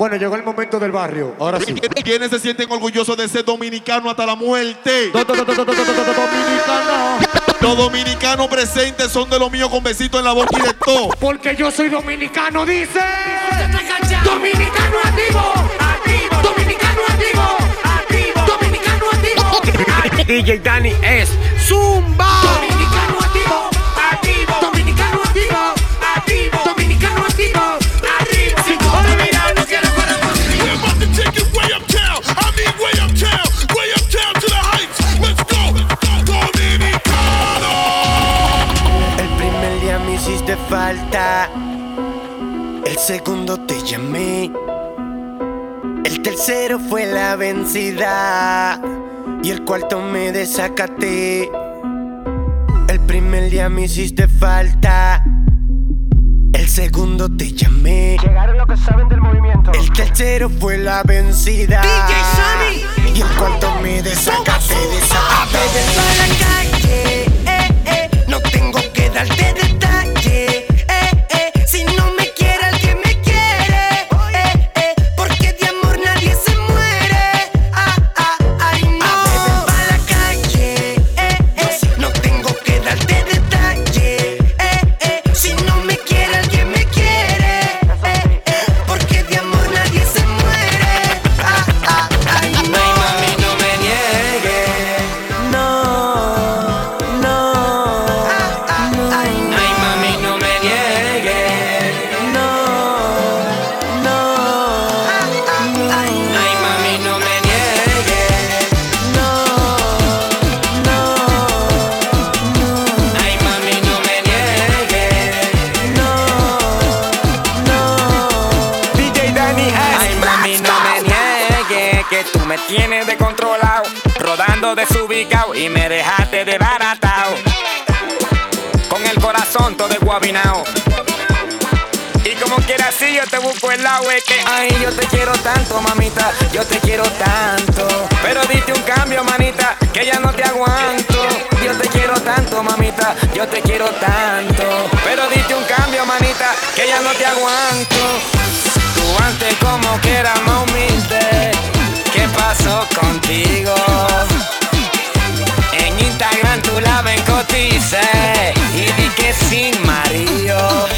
Bueno, llegó el momento del barrio. Ahora sí. ¿Quiénes se sienten orgullosos de ser dominicano hasta la muerte? Do- do- do- do- do- do- do- do- Dominicano. Los dominicanos presentes son de los míos con besitos en la boca y de todo. Porque yo soy dominicano, dice. Dominicano activo, activo. Dominicano activo, activo. Dominicano activo. DJ Dani es Zumba. El segundo te llamé. El tercero fue la vencida. Y el cuarto me desacaté. El primer día me hiciste falta. El segundo te llamé. Llegaron los que saben del movimiento. El tercero fue la vencida. Y el cuarto me desacaté, desacaté. A la calle, eh, eh. No tengo que darte detalle. Tú me tienes descontrolado. Rodando desubicado y me dejaste de baratao. Con el corazón todo guabinao. Y como quiera así yo te busco el lado es que Ay, yo te quiero tanto, mamita, yo te quiero tanto Pero diste un cambio, manita, que ya no te aguanto Yo te quiero tanto, mamita, yo te quiero tanto Pero diste un cambio, manita, que ya no te aguanto Tú antes como que humilde ¿Qué pasó contigo? En Instagram tú la ven cotice Y di que sin marido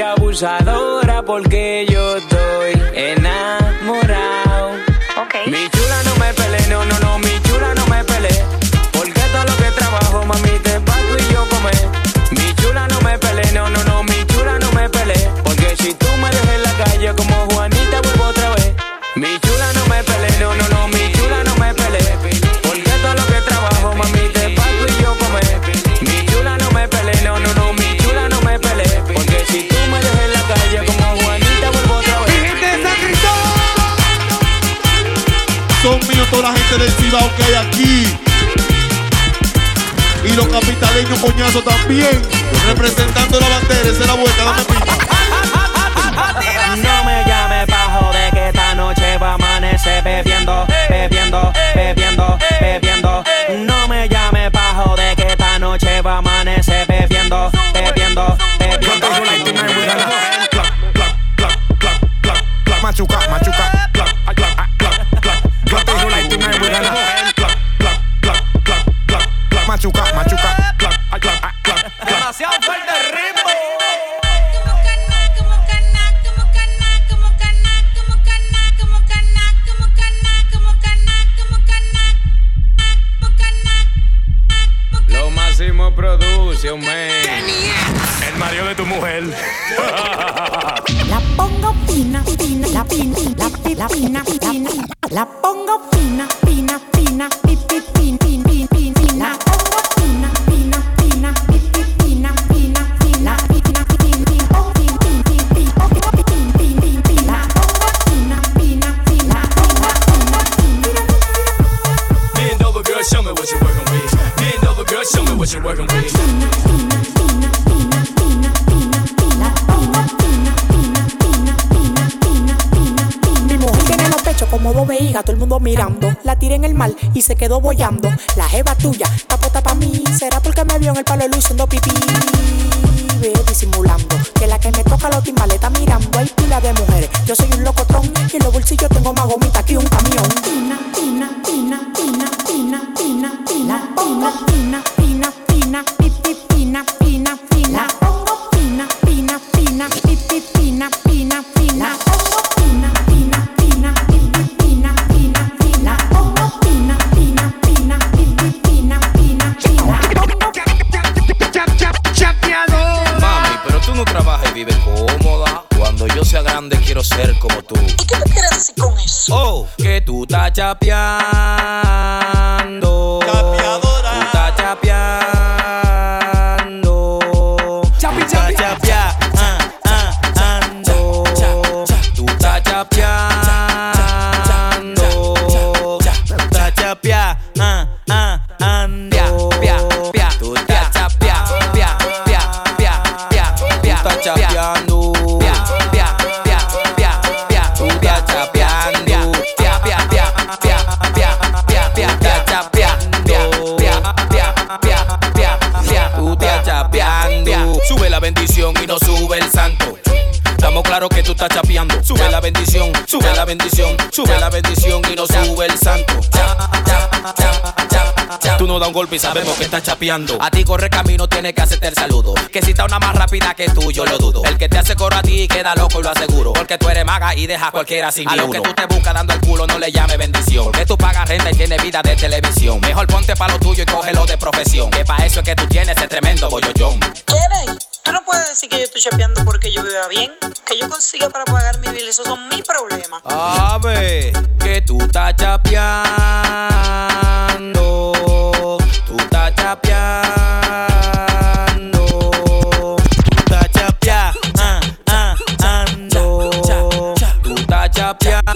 abusadora porque yo estoy enamorado mi chula no me pele, no, no, no, mi chula no me pele. Porque todo lo que trabajo, mami, te pago y yo comer. Mi chula no me pele, no, no, no, mi chula no me pele. Porque si tú me dejas en la calle toda la gente del Cibao que hay aquí. Y los capitaleños coñazos también. Representando la bandera, esa es la vuelta, dame pita. No me llames pa' joder que esta noche va a amanecer bebiendo, bebiendo, bebiendo, bebiendo. No me llames pa' joder que esta noche va a amanecer bebiendo. Working with. Como dos vejigas, todo el mundo mirando. La tiré en el mar y se quedó bollando. La jeva tuya, está puesta pa' mí. Será porque me vio en el palo haciendo pipí. Ve disimulando. Que la que me toca los timbales está mirando. Hay pila de mujeres. Yo soy un locotón. Y en los bolsillos tengo más gomita que un camión. rapear que estás chapeando. Sube la bendición, sube la bendición, sube la bendición y no sube el santo. Tú no das un golpe y sabemos que estás chapeando. A ti corre camino, tienes que hacerte el saludo. Que si está una más rápida que tú, yo lo dudo. El que te hace coro a ti queda loco y lo aseguro. Porque tú eres maga y deja a cualquiera sin A lo que tú te buscas dando el culo no le llame bendición. Porque tú pagas renta y tienes vida de televisión. Mejor ponte pa' lo tuyo y cógelo de profesión. Que pa' eso es que tú tienes ese tremendo bollollón. Decir que yo estoy chapeando porque yo viva bien. Que yo consiga para pagar mi bill, esos son mis problemas. A ver, que tú estás chapeando. Tú estás chapeando. Tú estás chapeando. Tú estás chapeando.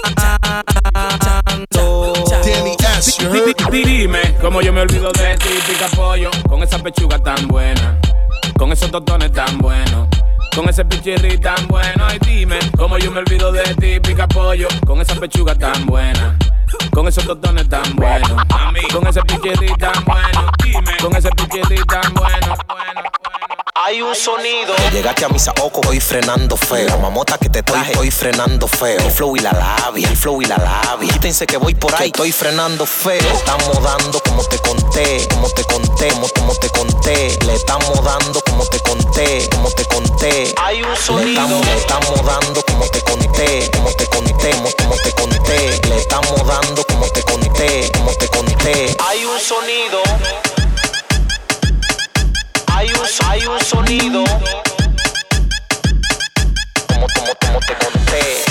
Danny S, you heard? Dime cómo yo me olvido de ti, pica pollo, con esa pechuga tan buena, con esos totones tan buenos. Con ese pichirri tan bueno, ay dime cómo yo me olvido de ti, pica pollo, con esa pechuga tan buena, con esos totones tan buenos, con ese pichirri tan bueno, dime, con ese pichirri tan bueno, bueno. Hay un sonido. Llegaste a misa oco, estoy frenando feo. La mamota que te traje, estoy frenando feo. El flow y la labia, el flow y la labia. Quítense que voy por ahí, estoy frenando feo. Le estamos dando como te conté, como te conté, como, como te conté. Le estamos dando como te conté, como te conté. Hay un Le sonido. estamos, le estamos dando como te conté, como te conté, como, como te conté. Le estamos dando como te conté, como te conté. Hay un sonido. Hay un, hay un sonido. Como, como, como te conté.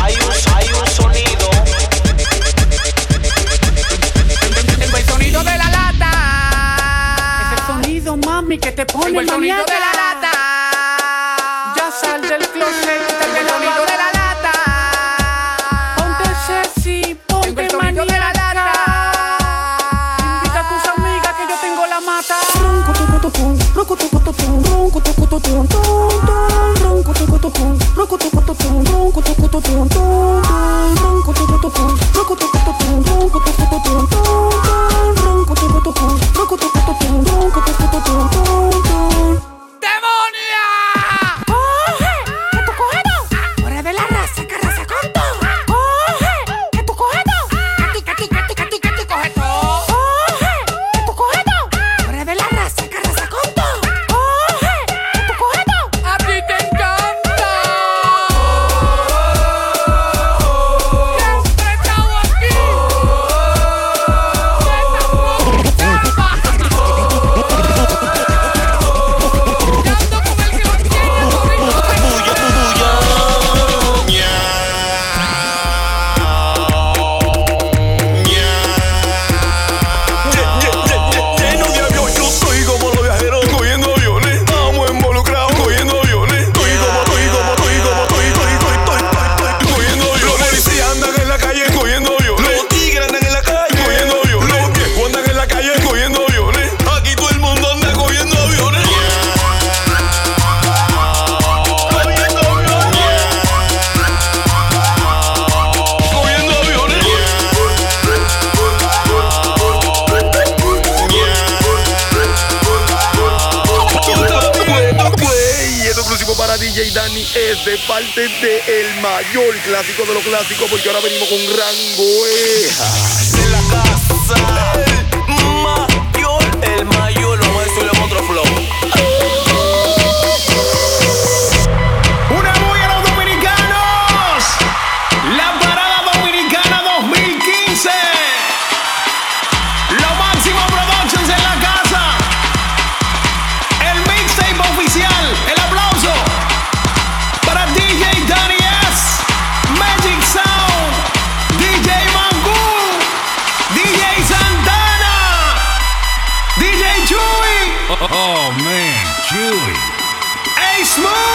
Hay un, hay un sonido. Tengo el sonido de la lata. Ese sonido, mami, que te pone Tengo el sonido de la lata. ronco, toco, toco, ronco, toco, toco, ronco, toco, toco, ronco, toco, toco, ronco, toco, toco, ronco, toco, toco, A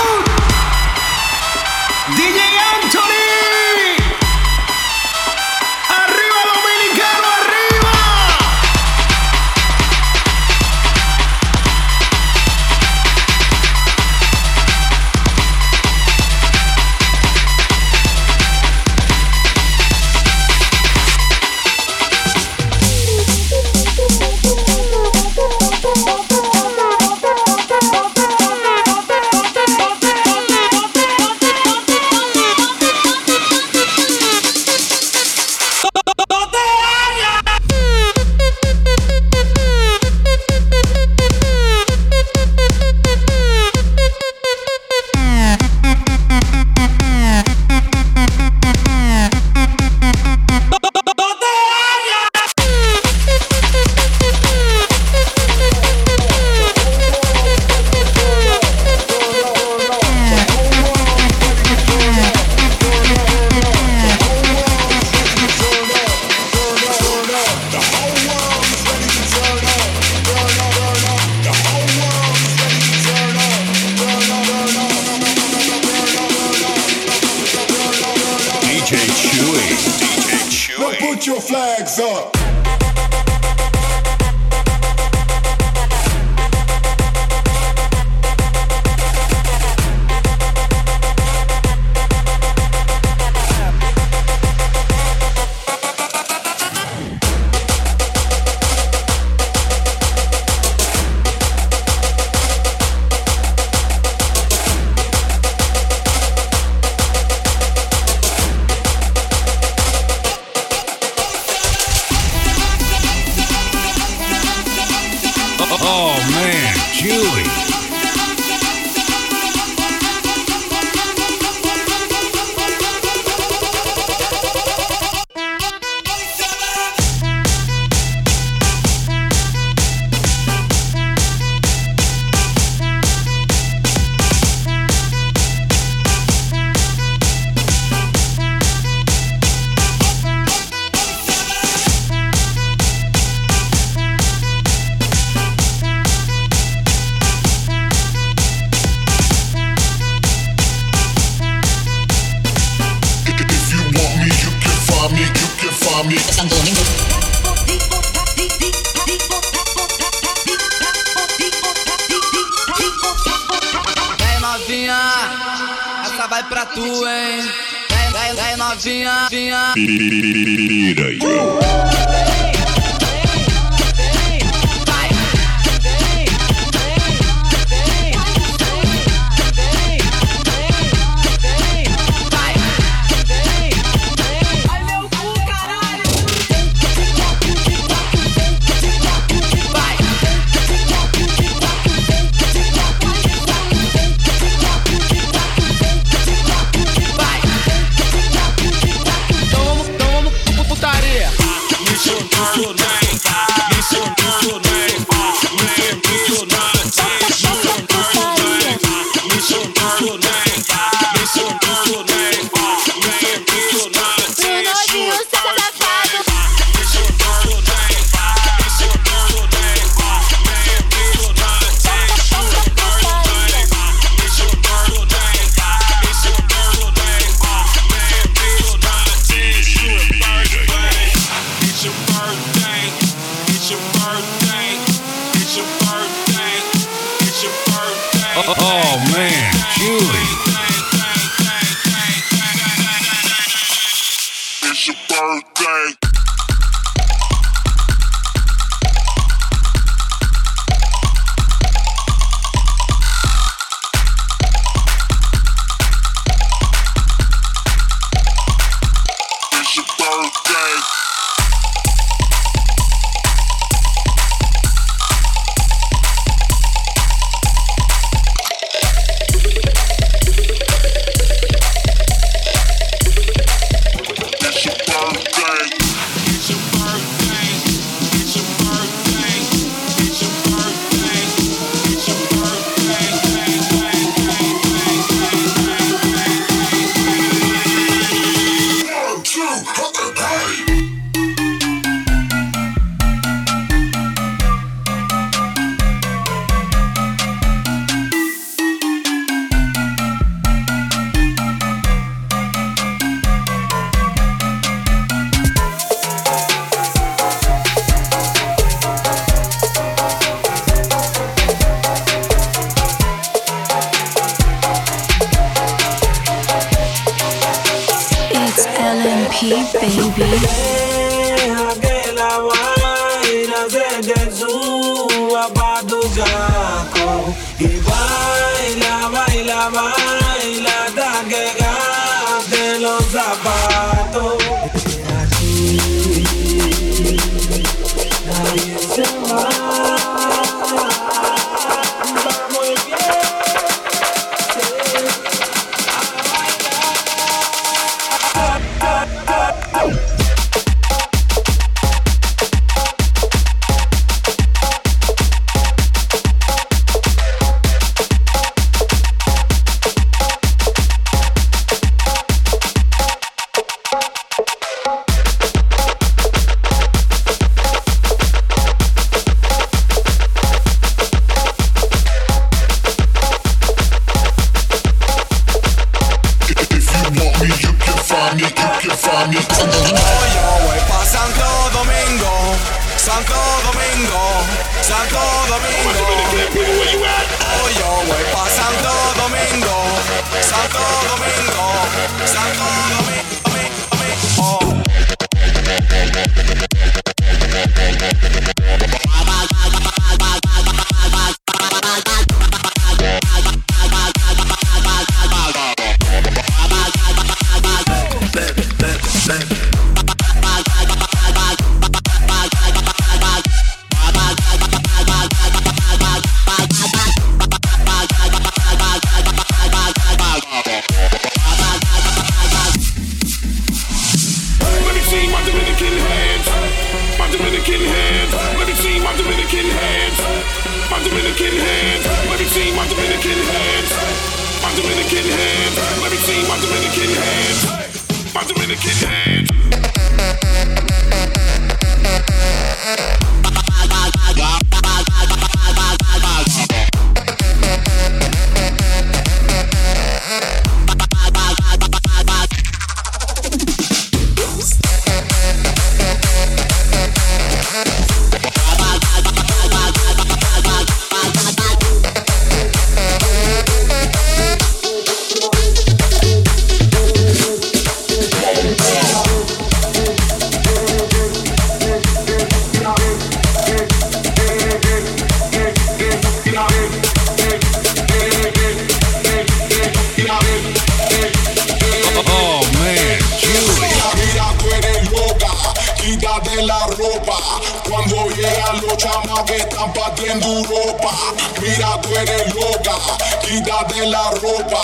cambie la ropa.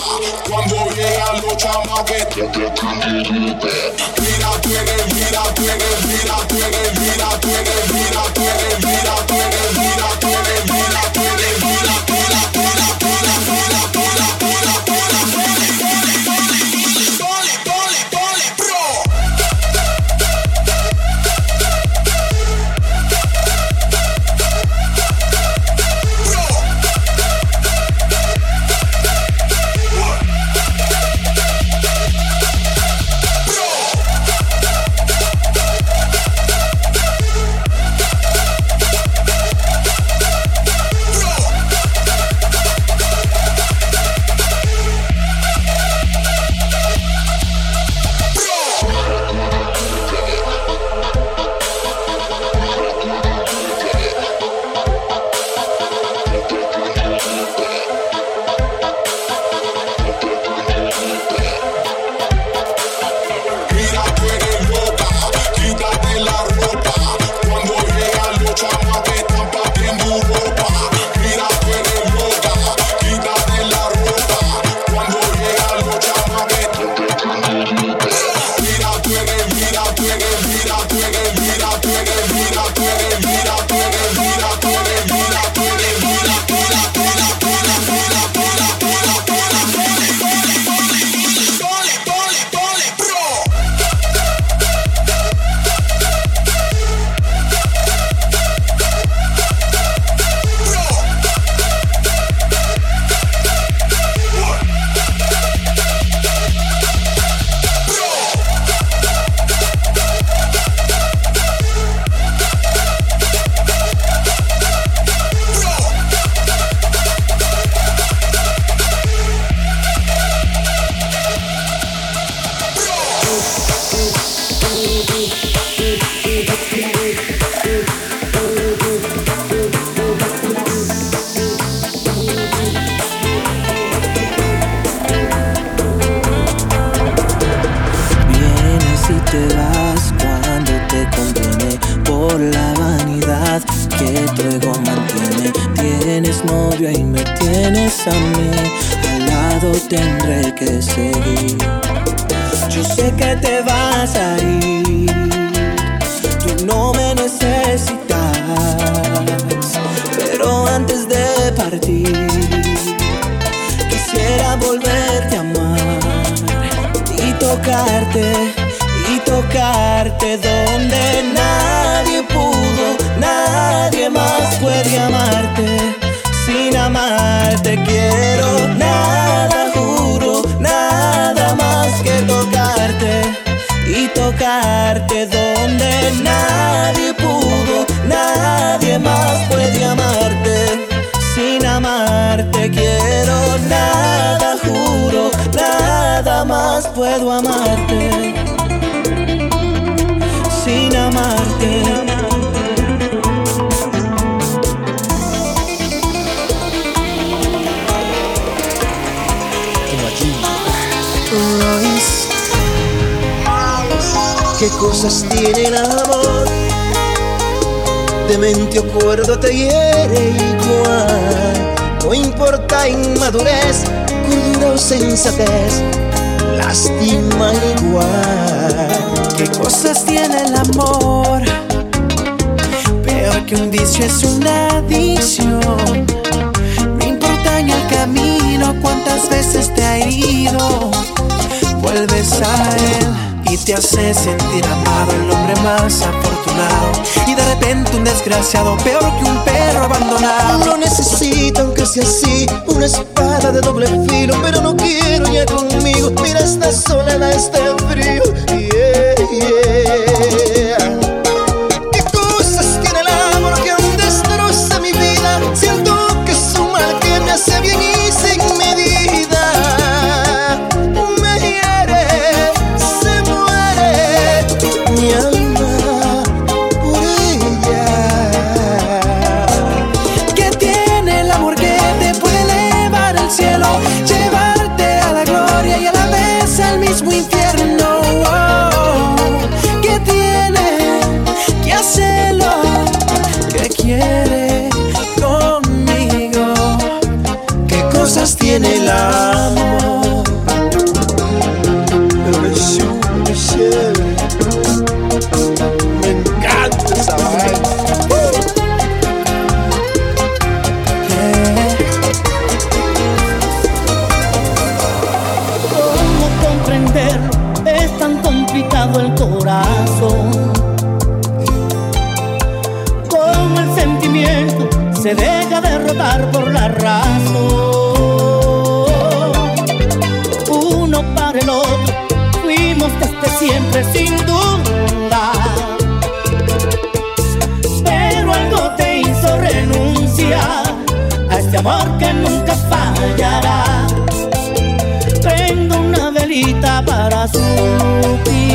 Cuando llega los chamacos, que ropa. Mira, tú mira, mira, tú eres, mira, tú eres, mira, tú eres, mira, mira, mira, mira, mira, cosas tiene el amor? De mente o cuerdo te hiere igual. No importa inmadurez, cordura o sensatez, lastima igual. ¿Qué cosas tiene el amor? Peor que un vicio es una adicción. No importa en el camino cuántas veces te ha herido. Vuelves a él y te hace sentir amado, el hombre más afortunado. Y de repente un desgraciado, peor que un perro abandonado. No necesito, aunque sea así, una espada de doble filo, pero no quiero ya conmigo. Mira esta soledad, este frío. Por la razón. Uno para el otro, fuimos desde siempre sin duda. Pero algo te hizo renunciar a este amor que nunca fallará. Prendo una velita para suplicar.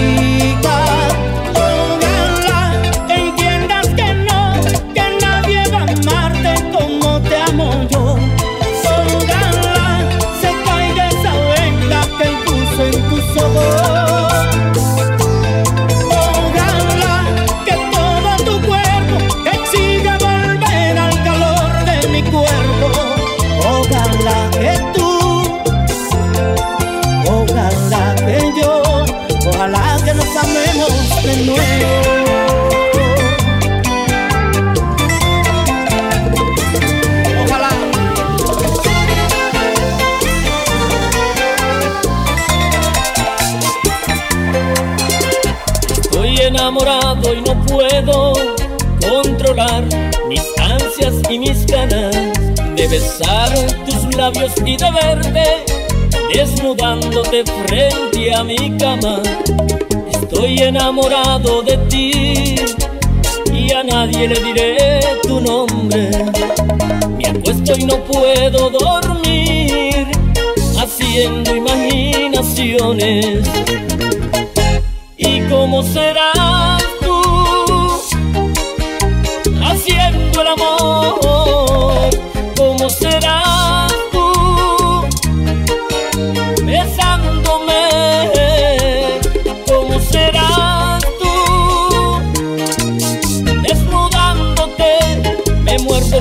Besar tus labios y de verte desnudándote frente a mi cama. Estoy enamorado de ti y a nadie le diré tu nombre. Me acuesto y no puedo dormir haciendo imaginaciones. ¿Y cómo serás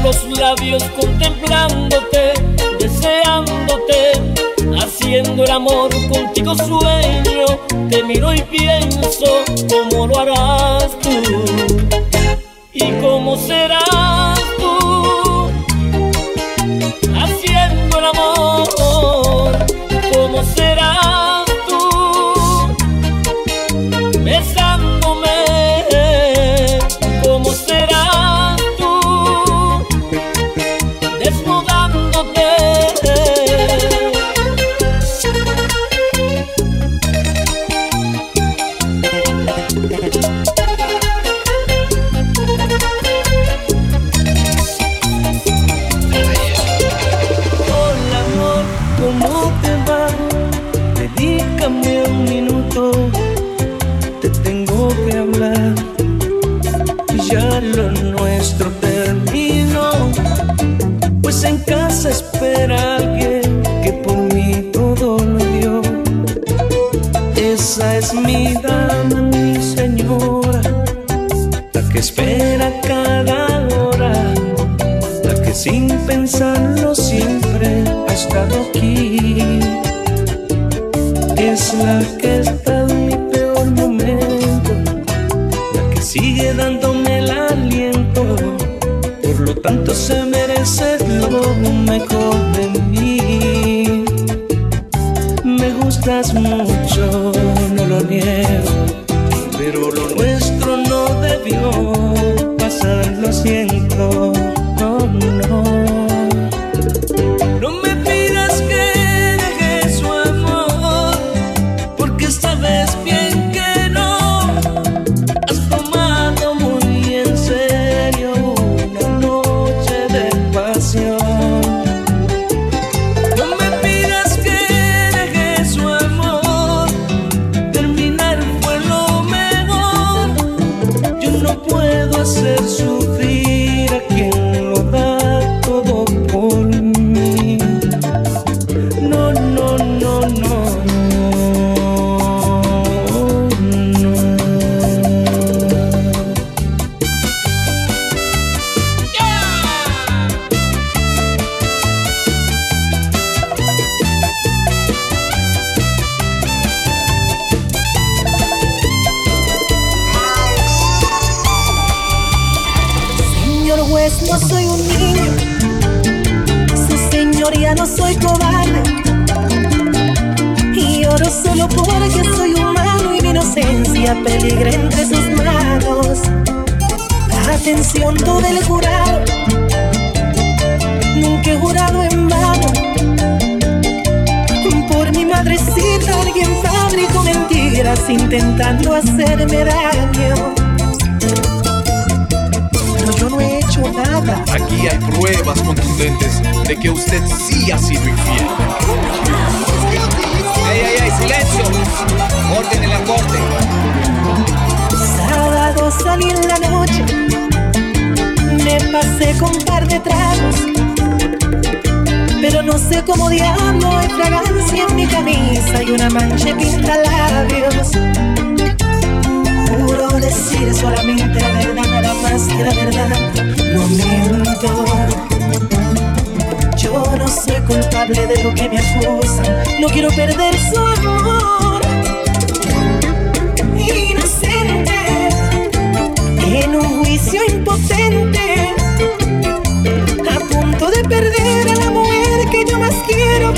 los labios contemplándote, deseándote, haciendo el amor contigo sueño, te miro y pienso cómo lo harás tú y cómo serás tú. Es la que está en mi peor momento, la que sigue dándome el aliento, por lo tanto se merece lo mejor de mí. Me gustas mucho, no lo niego, pero lo nuestro no debió pasar, lo siento.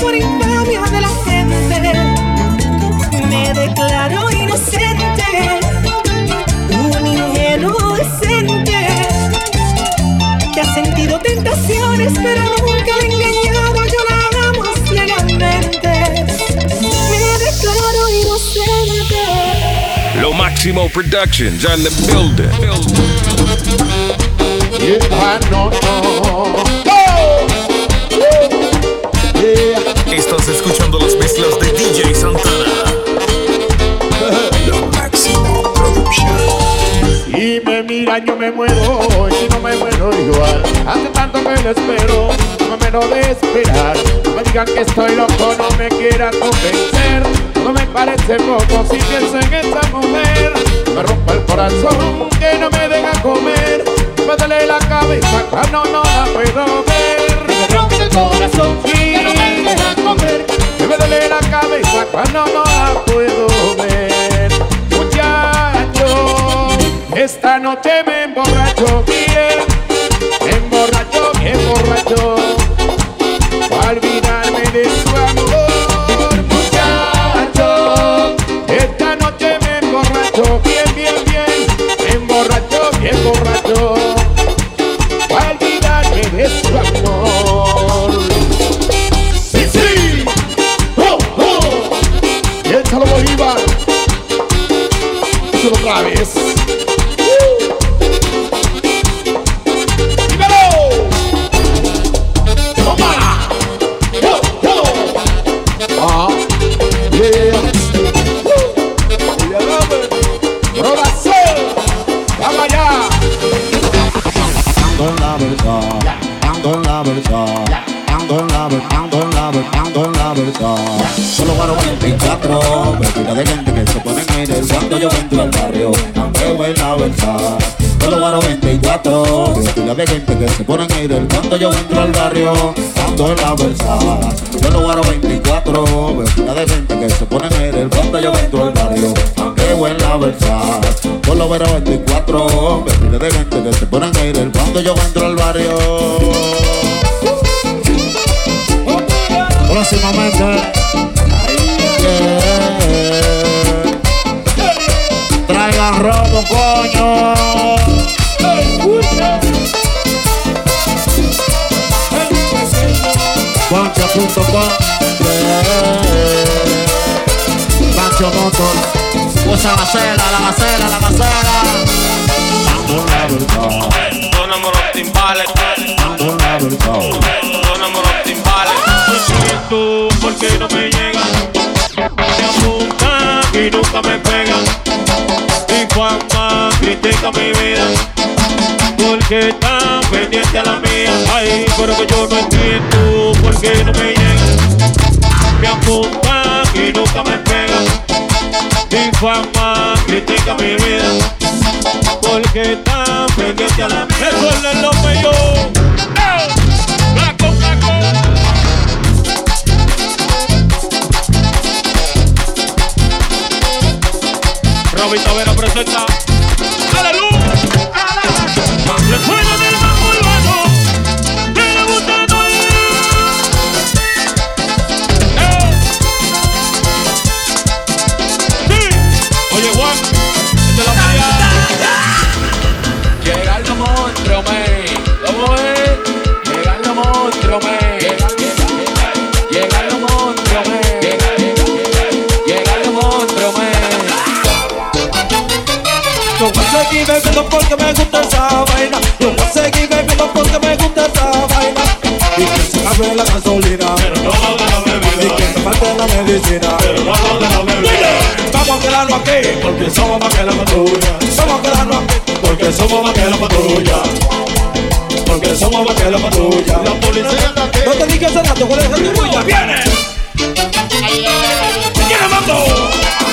Por infamia de la gente. Me declaro inocente, un ingenuo decente que ha sentido tentaciones pero nunca le he engañado. Yo la amo ciegamente, me declaro inocente. Lo Maximo Productions on the building. Estás escuchando las mezclas de DJ Santana. Lo me miran yo me muero y si no me muero igual. Hace tanto que lo espero, no me menos de esperar. No me digan que estoy loco, no me quieran convencer. No me parece poco si pienso en esa mujer. Me rompe el corazón que no me deja comer. Me duele la cabeza cuando no la puedo ver Me rompe el corazón que no me deja comer Me me duele la cabeza cuando no la puedo ver. Muchacho, esta noche me emborracho bien, me emborracho, bien borracho, para olvidarme de su amor. Muchacho, esta noche me emborracho bien, bien, Solo guaro 24, vestida de gente que se pone en cuando yo entro al barrio, guaro 24, vestida de gente que se pone en el cuando yo entro al barrio, ando en la verdad. Solo guaro 24, vestida de gente que se pone en el cuando yo entro al barrio, ando en la verdad. Solo guaro 24, vestida de gente que se pone en el cuando yo entro al barrio. Próximamente. Yeah. Traigan robo, coño. Concha.com Pancho Motor Usa la la la los timbales. Los timbales. tú porque no me. Me apuntan y nunca me pegan. Y Juanma critica mi vida. Porque está pendiente a la mía. Ay, pero que yo no entiendo por qué no me llegan. Me apuntan y nunca me pegan. Y Juanma critica mi vida. Porque está pendiente a la mía. Eso es lo que yo. ¡Eh! Blanco, blanco. Robin Tavera presenta ¡Aleluya! Le bebiendo porque me gusta esa vaina. Yo voy a seguir bebiendo porque me gusta esa vaina. Y que se acabe la gasolina. Pero no de la bebida. Y que se falte la medicina. Pero no de la bebida. Vamos a quedarnos aquí porque somos más que la patrulla. Vamos a quedarnos aquí porque somos más que la patrulla. Porque somos más que la patrulla. La policía está aquí. No te dije hace rato cuál es el tuyo. ¡Viene! ¡Viene, mambo!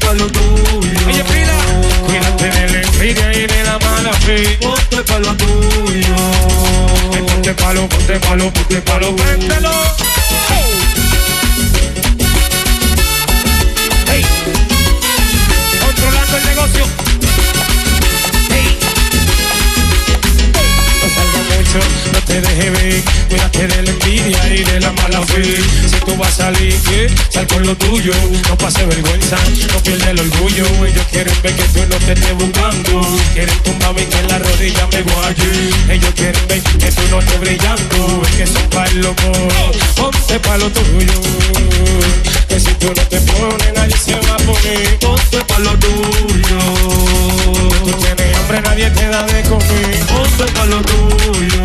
Comer. Ponte Ver que no te estés buscando. Quieren tumbarme que en la rodilla me guaye. Ellos quieren ver que tú no estés brillando. Es que son pa' el loco. Ponte pa' lo tuyo. Que si tú no te pones, nadie se va a poner. Ponte pa' lo tuyo. Tú tienes hambre, nadie te da de comer. Ponte pa' lo tuyo.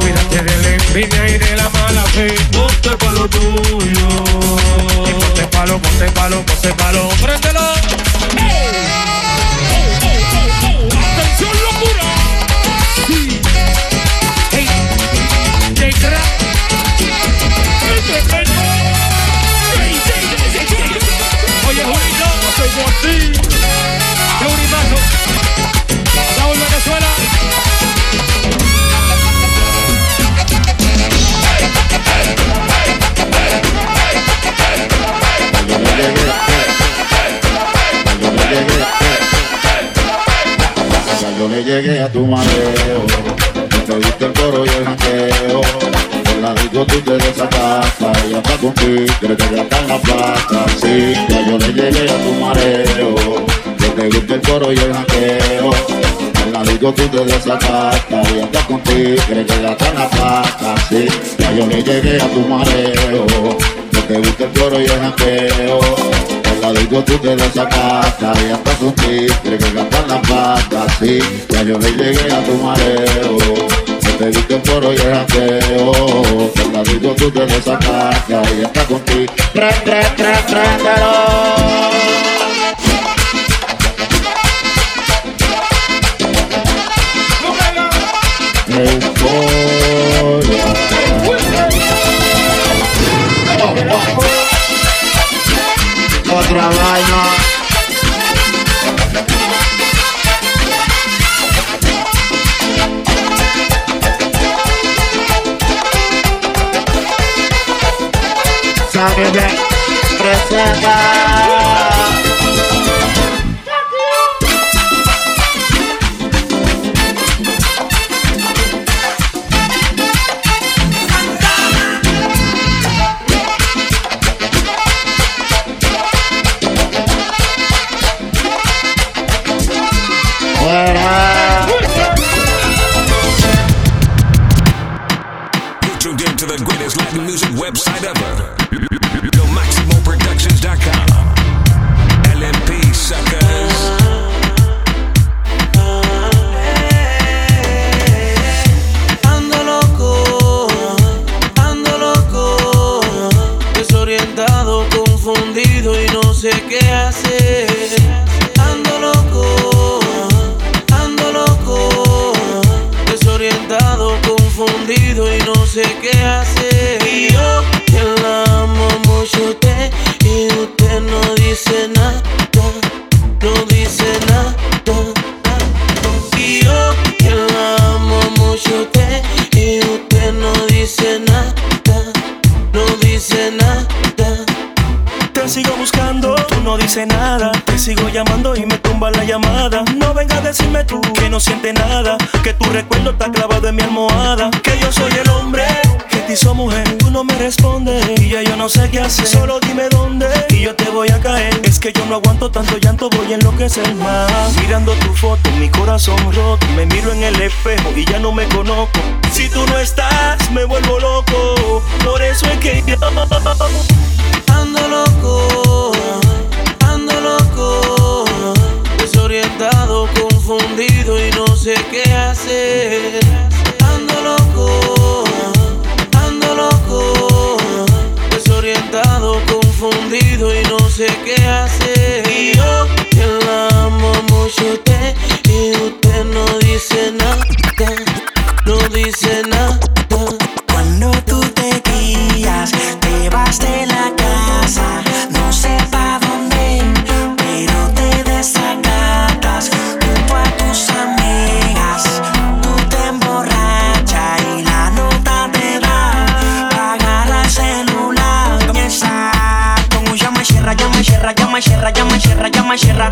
Cuídate de la envidia y de la mala fe. Ponte pa' lo tuyo. Y ponte palo, ponte palo, ponte palo. Préndelo. Soy por ti. Raúl Venezuela. Yo le llegué a tu mareo, contigo quieres que gastar la plata. Sí, ya yo le llegué a tu mareo, que te gusta el coro y el janqueo. Por la disco tú te desacatas y hasta contigo quieres que gastar la plata. Sí, ya yo le llegué a tu mareo, que te gusta el coro y el janqueo. La digo tú te desacatas y hasta contigo crees que gastar la pata, sí Ya yo le llegué a tu mareo te diste el coro y el la tú te desacatas y hasta contigo Tre, tre, tre, préndelo Otra vaina. Saturday. Mirando tu foto, mi corazón roto. Me miro en el espejo y ya no me conozco. Si tú no estás, me vuelvo loco. Por eso es que yo Ando loco, ando loco, desorientado, confundido y no sé qué cierra,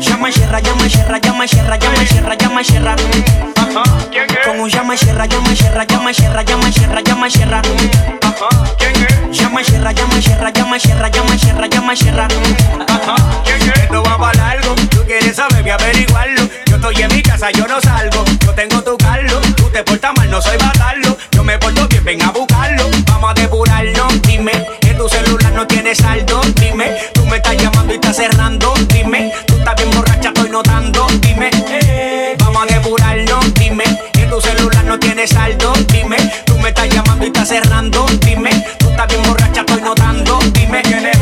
llama cierra. Llama cierra, llama cierra, llama cierra, llama cierra. Con un llama cierra, llama cierra, llama cierra, llama cierra, llama cierra. Llama cierra, llama cierra, llama cierra, llama cierra, llama cierra. Esto va para largo, tú quieres saber, voy a averiguarlo. Yo estoy en mi casa, yo no salgo. Yo tengo tu carro, tú te portas mal, no soy batarlo. Yo me porto bien, ven a buscarlo. Vamos a depurarlo, dime que tu celular no tiene saldo. Dime, celular no tiene saldo. Dime, tú me estás llamando y estás cerrando. Dime, tú estás bien borracha, estoy notando. Dime, tienes.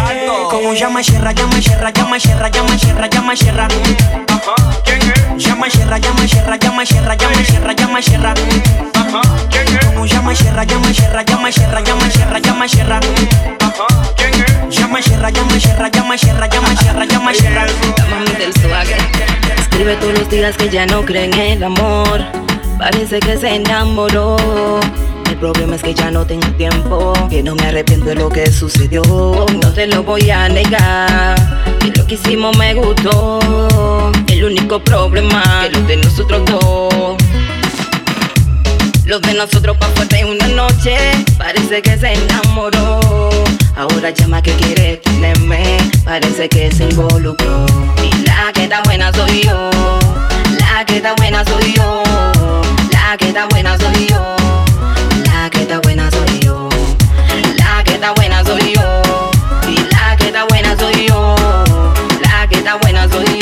Con un llama cierra, llama cierra, llama cierra, llama cierra, llama cierra. Llama cierra, llama cierra, llama cierra, llama cierra, llama cierra. Un llama cierra, llama cierra, llama cierra, llama cierra, llama cierra. Llama cierra, llama cierra, llama cierra, llama cierra, llama cierra. La mami del swagger Escribe todos los días que ya no cree en el amor. Parece que se enamoró. El problema es que ya no tengo tiempo. Que no me arrepiento de lo que sucedió. No te lo voy a negar. Que lo que hicimos me gustó. El único problema que lo de nosotros dos lo de nosotros pa' fuerte una noche Parece que se enamoró. Ahora llama que quiere tenerme Parece que se involucró. Y la que está buena soy yo La que está buena soy yo La que está buena soy yo La que está buena soy yo La que está buena soy yo. Y la que está buena soy yo La que está buena soy yo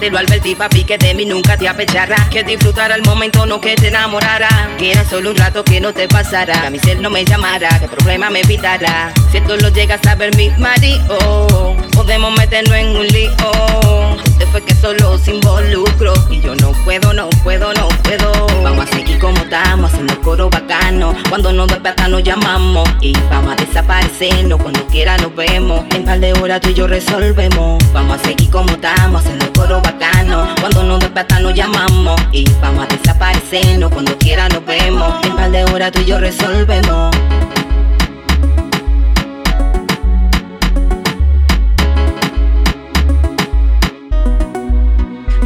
te lo advertí, papi, que de mí nunca te apechará. Que disfrutara el momento, no que te enamorara. Que era solo un rato que no te pasara. Que a mi ser no me llamara, que problema me evitará. Si esto lo llegas a ver mi marido, podemos meternos en un lío. Fue que solo se involucró. Y yo no puedo, no puedo, no puedo. Vamos a seguir como estamos, haciendo coro bacano. Cuando nos despierta nos llamamos. Y vamos a desaparecernos, cuando quiera nos vemos. En par de horas tú y yo resolvemos. Vamos a seguir como estamos, haciendo coro bacano. Cuando nos despierta nos llamamos. Y vamos a desaparecernos, cuando quiera nos vemos. En par de horas tú y yo resolvemos.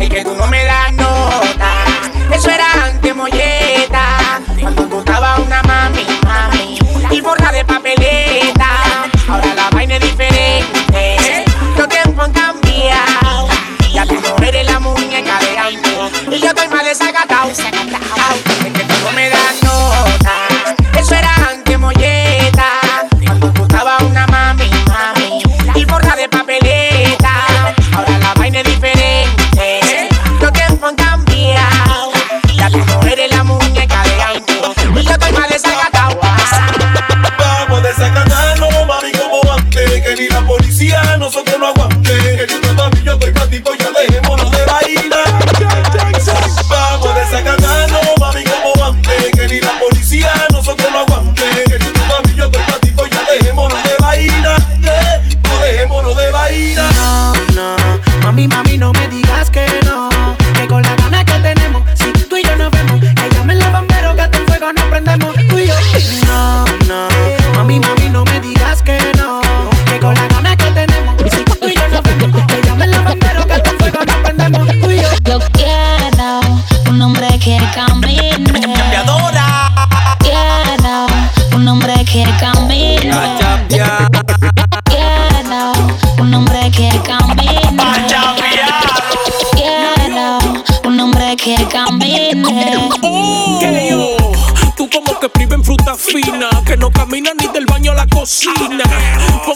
Que tú no me das nota. Eso era antes molleta. Cuando tú estabas una mami, mami. Y borra de papeleta. Ahora la vaina es diferente. Los tiempos han cambiado. Ya tú no eres la muñeca de antes. Y yo estoy más desacatado.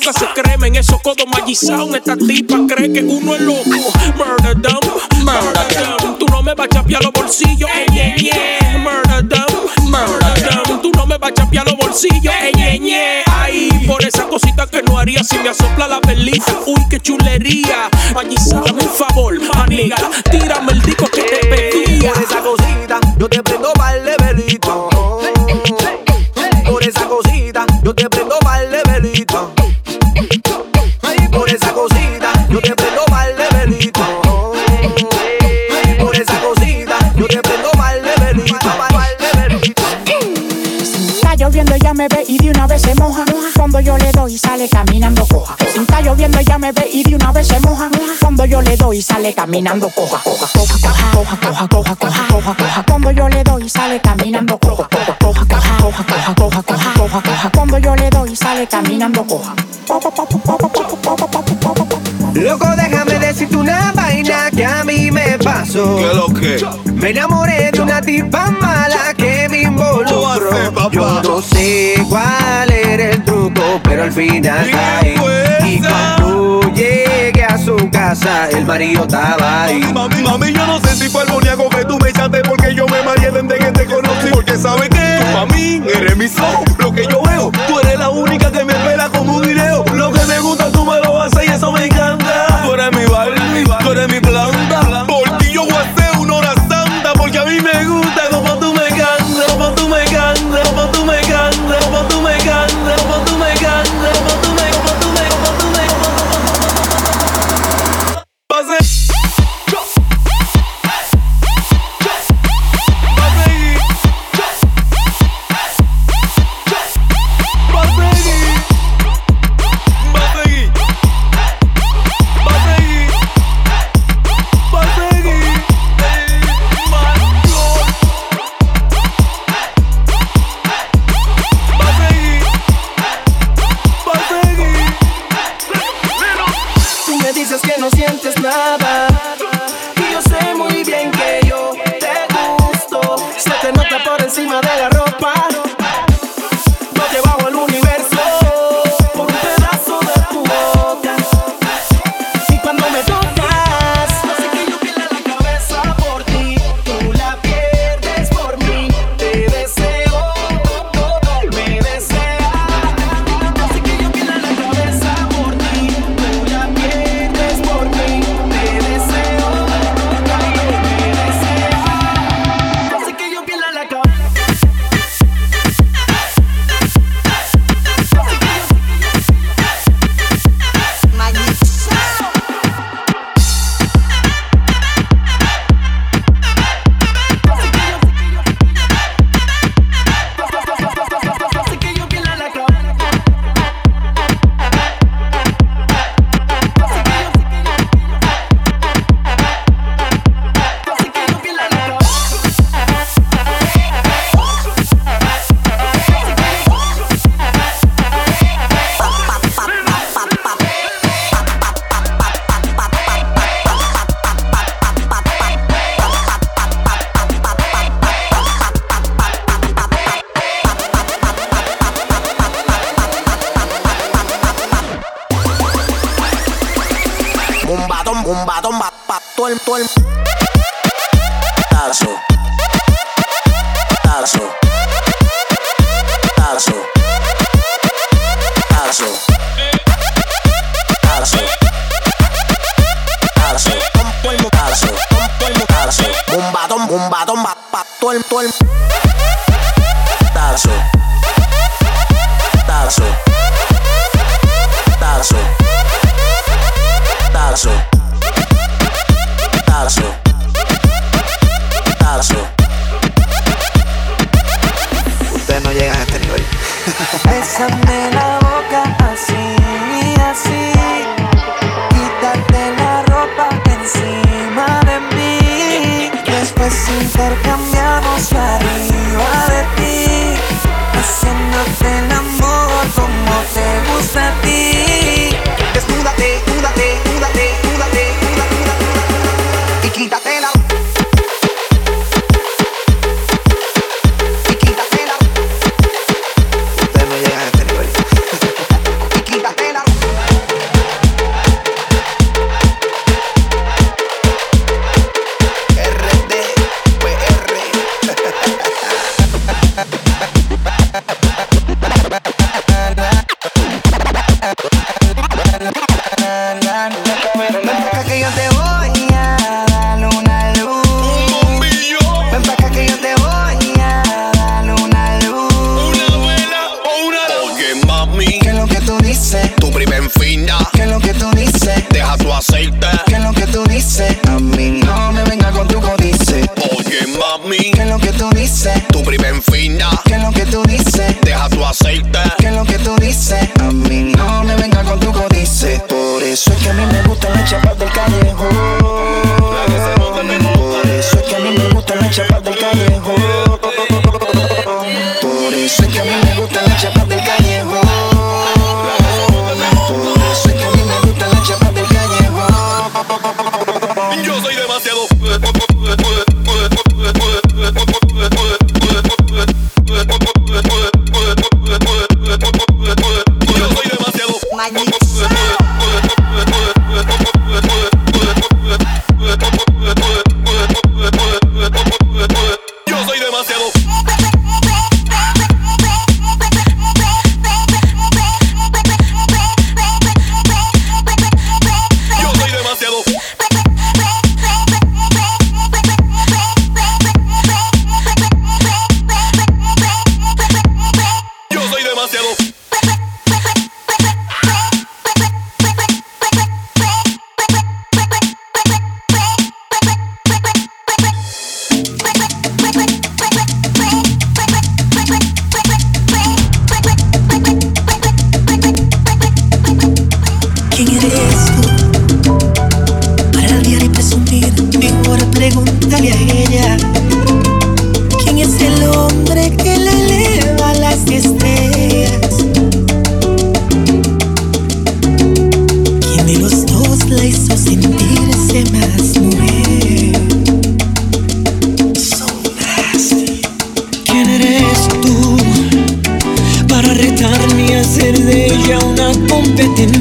Póngase crema en esos codos mallizados. Esta tipa cree que uno es loco. Murder dumb, murder dumb. Tú no me vas a chapear los bolsillos. Ey, ey, ey. Murder dumb, murder dumb. Tú no me vas a chapear los bolsillos. Ey. Ay, por esa cosita que no haría si me asopla la velita. Uy, qué chulería. Mallizado, dame un favor, manita. Tírame el yo le doy, sale caminando coja. Coja, coja, coja, coja, coja, coja, coja, coja, coja. Cuando yo le doy, sale caminando coja. Coja, coja, coja, coja, coja, coja, coja, coja, coja. Cuando yo le doy, sale caminando coja. Loco, déjame decirte una vaina que a mí me pasó. ¿Qué lo que? Me enamoré de una tipa mala que me involucró. Yo no sé cuál era el truco, pero al final caí. Y cuando el marido estaba ahí. Mami, mami, yo no sé si fue el boniaco que tú me echaste porque yo me mareé desde que te conocí. Porque sabes que tú mí eres mi sol, lo que yo veo. Tú eres la única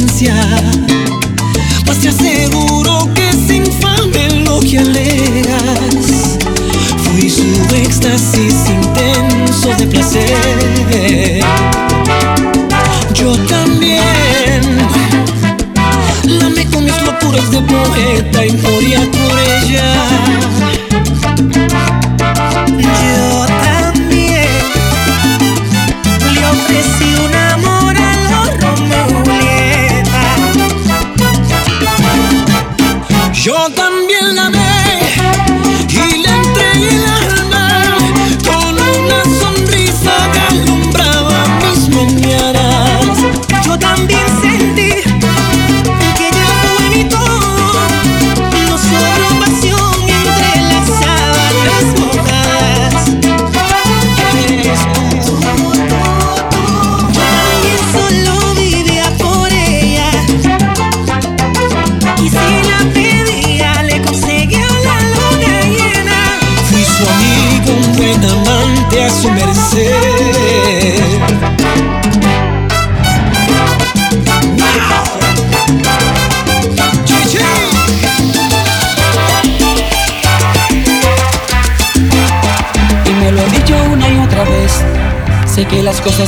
inocencia, pues te aseguro que es infame lo que alegas. Fui su éxtasis intenso de placer. Yo también lame con mis locuras de poeta, imporia por ella. Yo también le ofrecí una Yo también.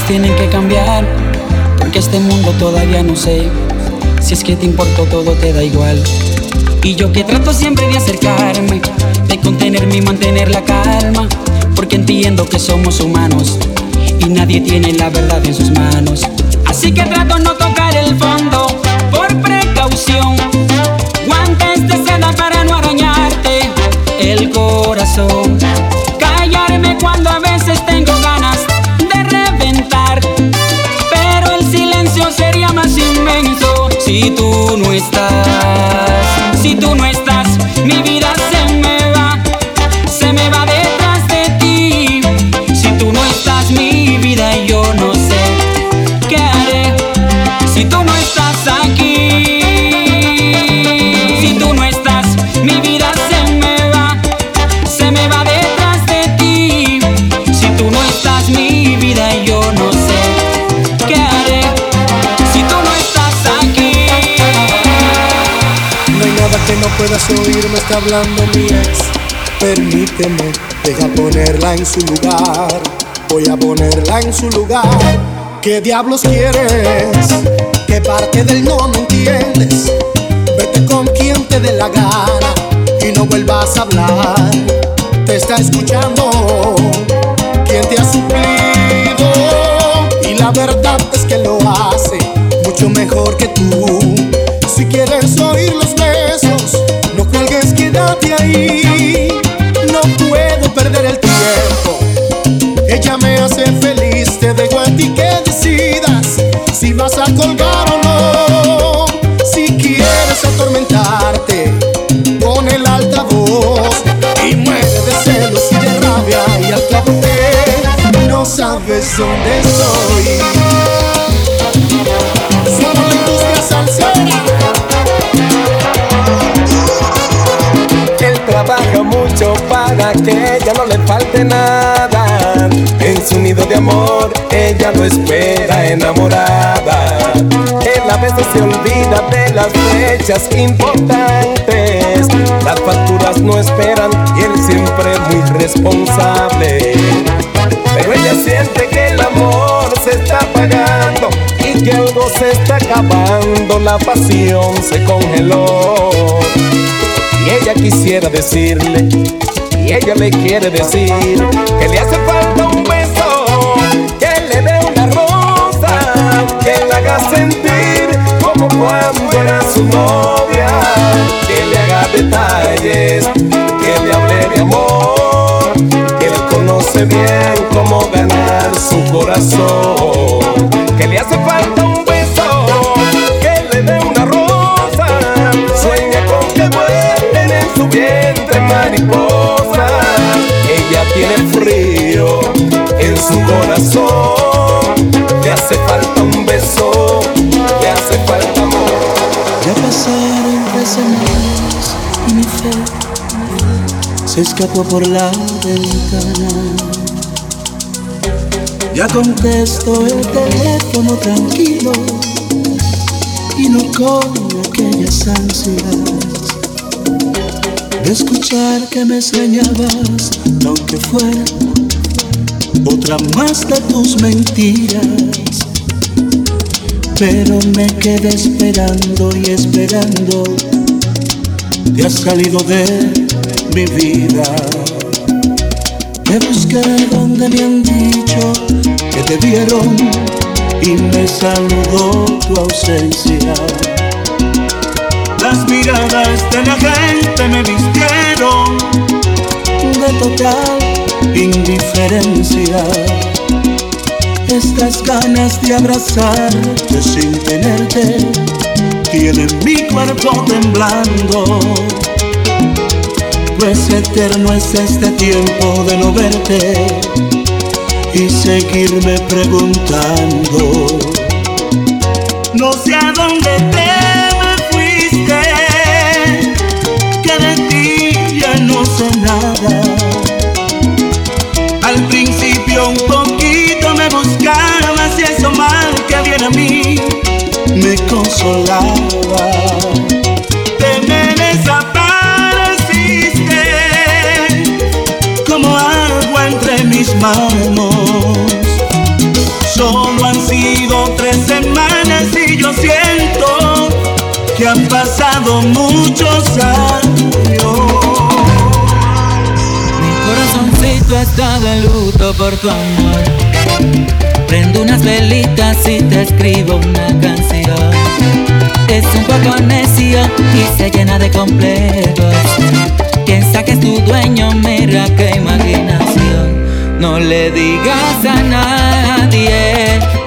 Tienen que cambiar, porque este mundo todavía no sé. Si es que te importa todo te da igual. Y yo que trato siempre de acercarme, de contenerme y mantener la calma, porque entiendo que somos humanos y nadie tiene la verdad en sus manos. Así que trato no tocar el fondo por precaución. Guantes de seda para no arañarte el corazón. Si tú no estás, si tú no estás, puedas oír, me está hablando mi ex. Permíteme, deja ponerla en su lugar. Voy a ponerla en su lugar. ¿Qué diablos quieres? ¿Qué parte del no no entiendes? Vete con quien te dé la gana y no vuelvas a hablar. Te está escuchando quien te ha suplido. い。En su nido de amor, ella lo espera enamorada. Él a veces se olvida de las fechas importantes. Las facturas no esperan y él siempre muy responsable. Pero ella siente que el amor se está apagando y que algo se está acabando, la pasión se congeló. Y ella quisiera decirle, ella le quiere decir, que le hace falta un beso, que le dé una rosa, que le haga sentir como cuando era su novia, que le haga detalles, que le hable de amor, que él conoce bien cómo ganar su corazón, que le hace falta un ella tiene frío en su corazón, le hace falta un beso, le hace falta amor. Ya pasaron tres semanas y mi fe se escapó por la ventana. Ya contesto el teléfono tranquilo y no con aquellas ansias escuchar que me extrañabas, aunque fuera otra más de tus mentiras. Pero me quedé esperando y esperando. Te has salido de mi vida. Te busqué donde me han dicho que te vieron y me saludó tu ausencia. Las miradas de la gente me vistieron de total indiferencia. Estas ganas de abrazarte sin tenerte tienen mi cuerpo temblando. Pues eterno es este tiempo de no verte y seguirme preguntando. No sé a dónde te Al principio un poquito me buscabas y eso mal que viene a mí me consolaba. Te me desapareciste como agua entre mis manos. Solo han sido tres semanas y yo siento que han pasado muchos años. Corazoncito está de luto por tu amor. Prendo unas velitas y te escribo una canción. Es un poco necio y se llena de complejos. Piensa que es tu dueño, mira qué imaginación. No le digas a nadie.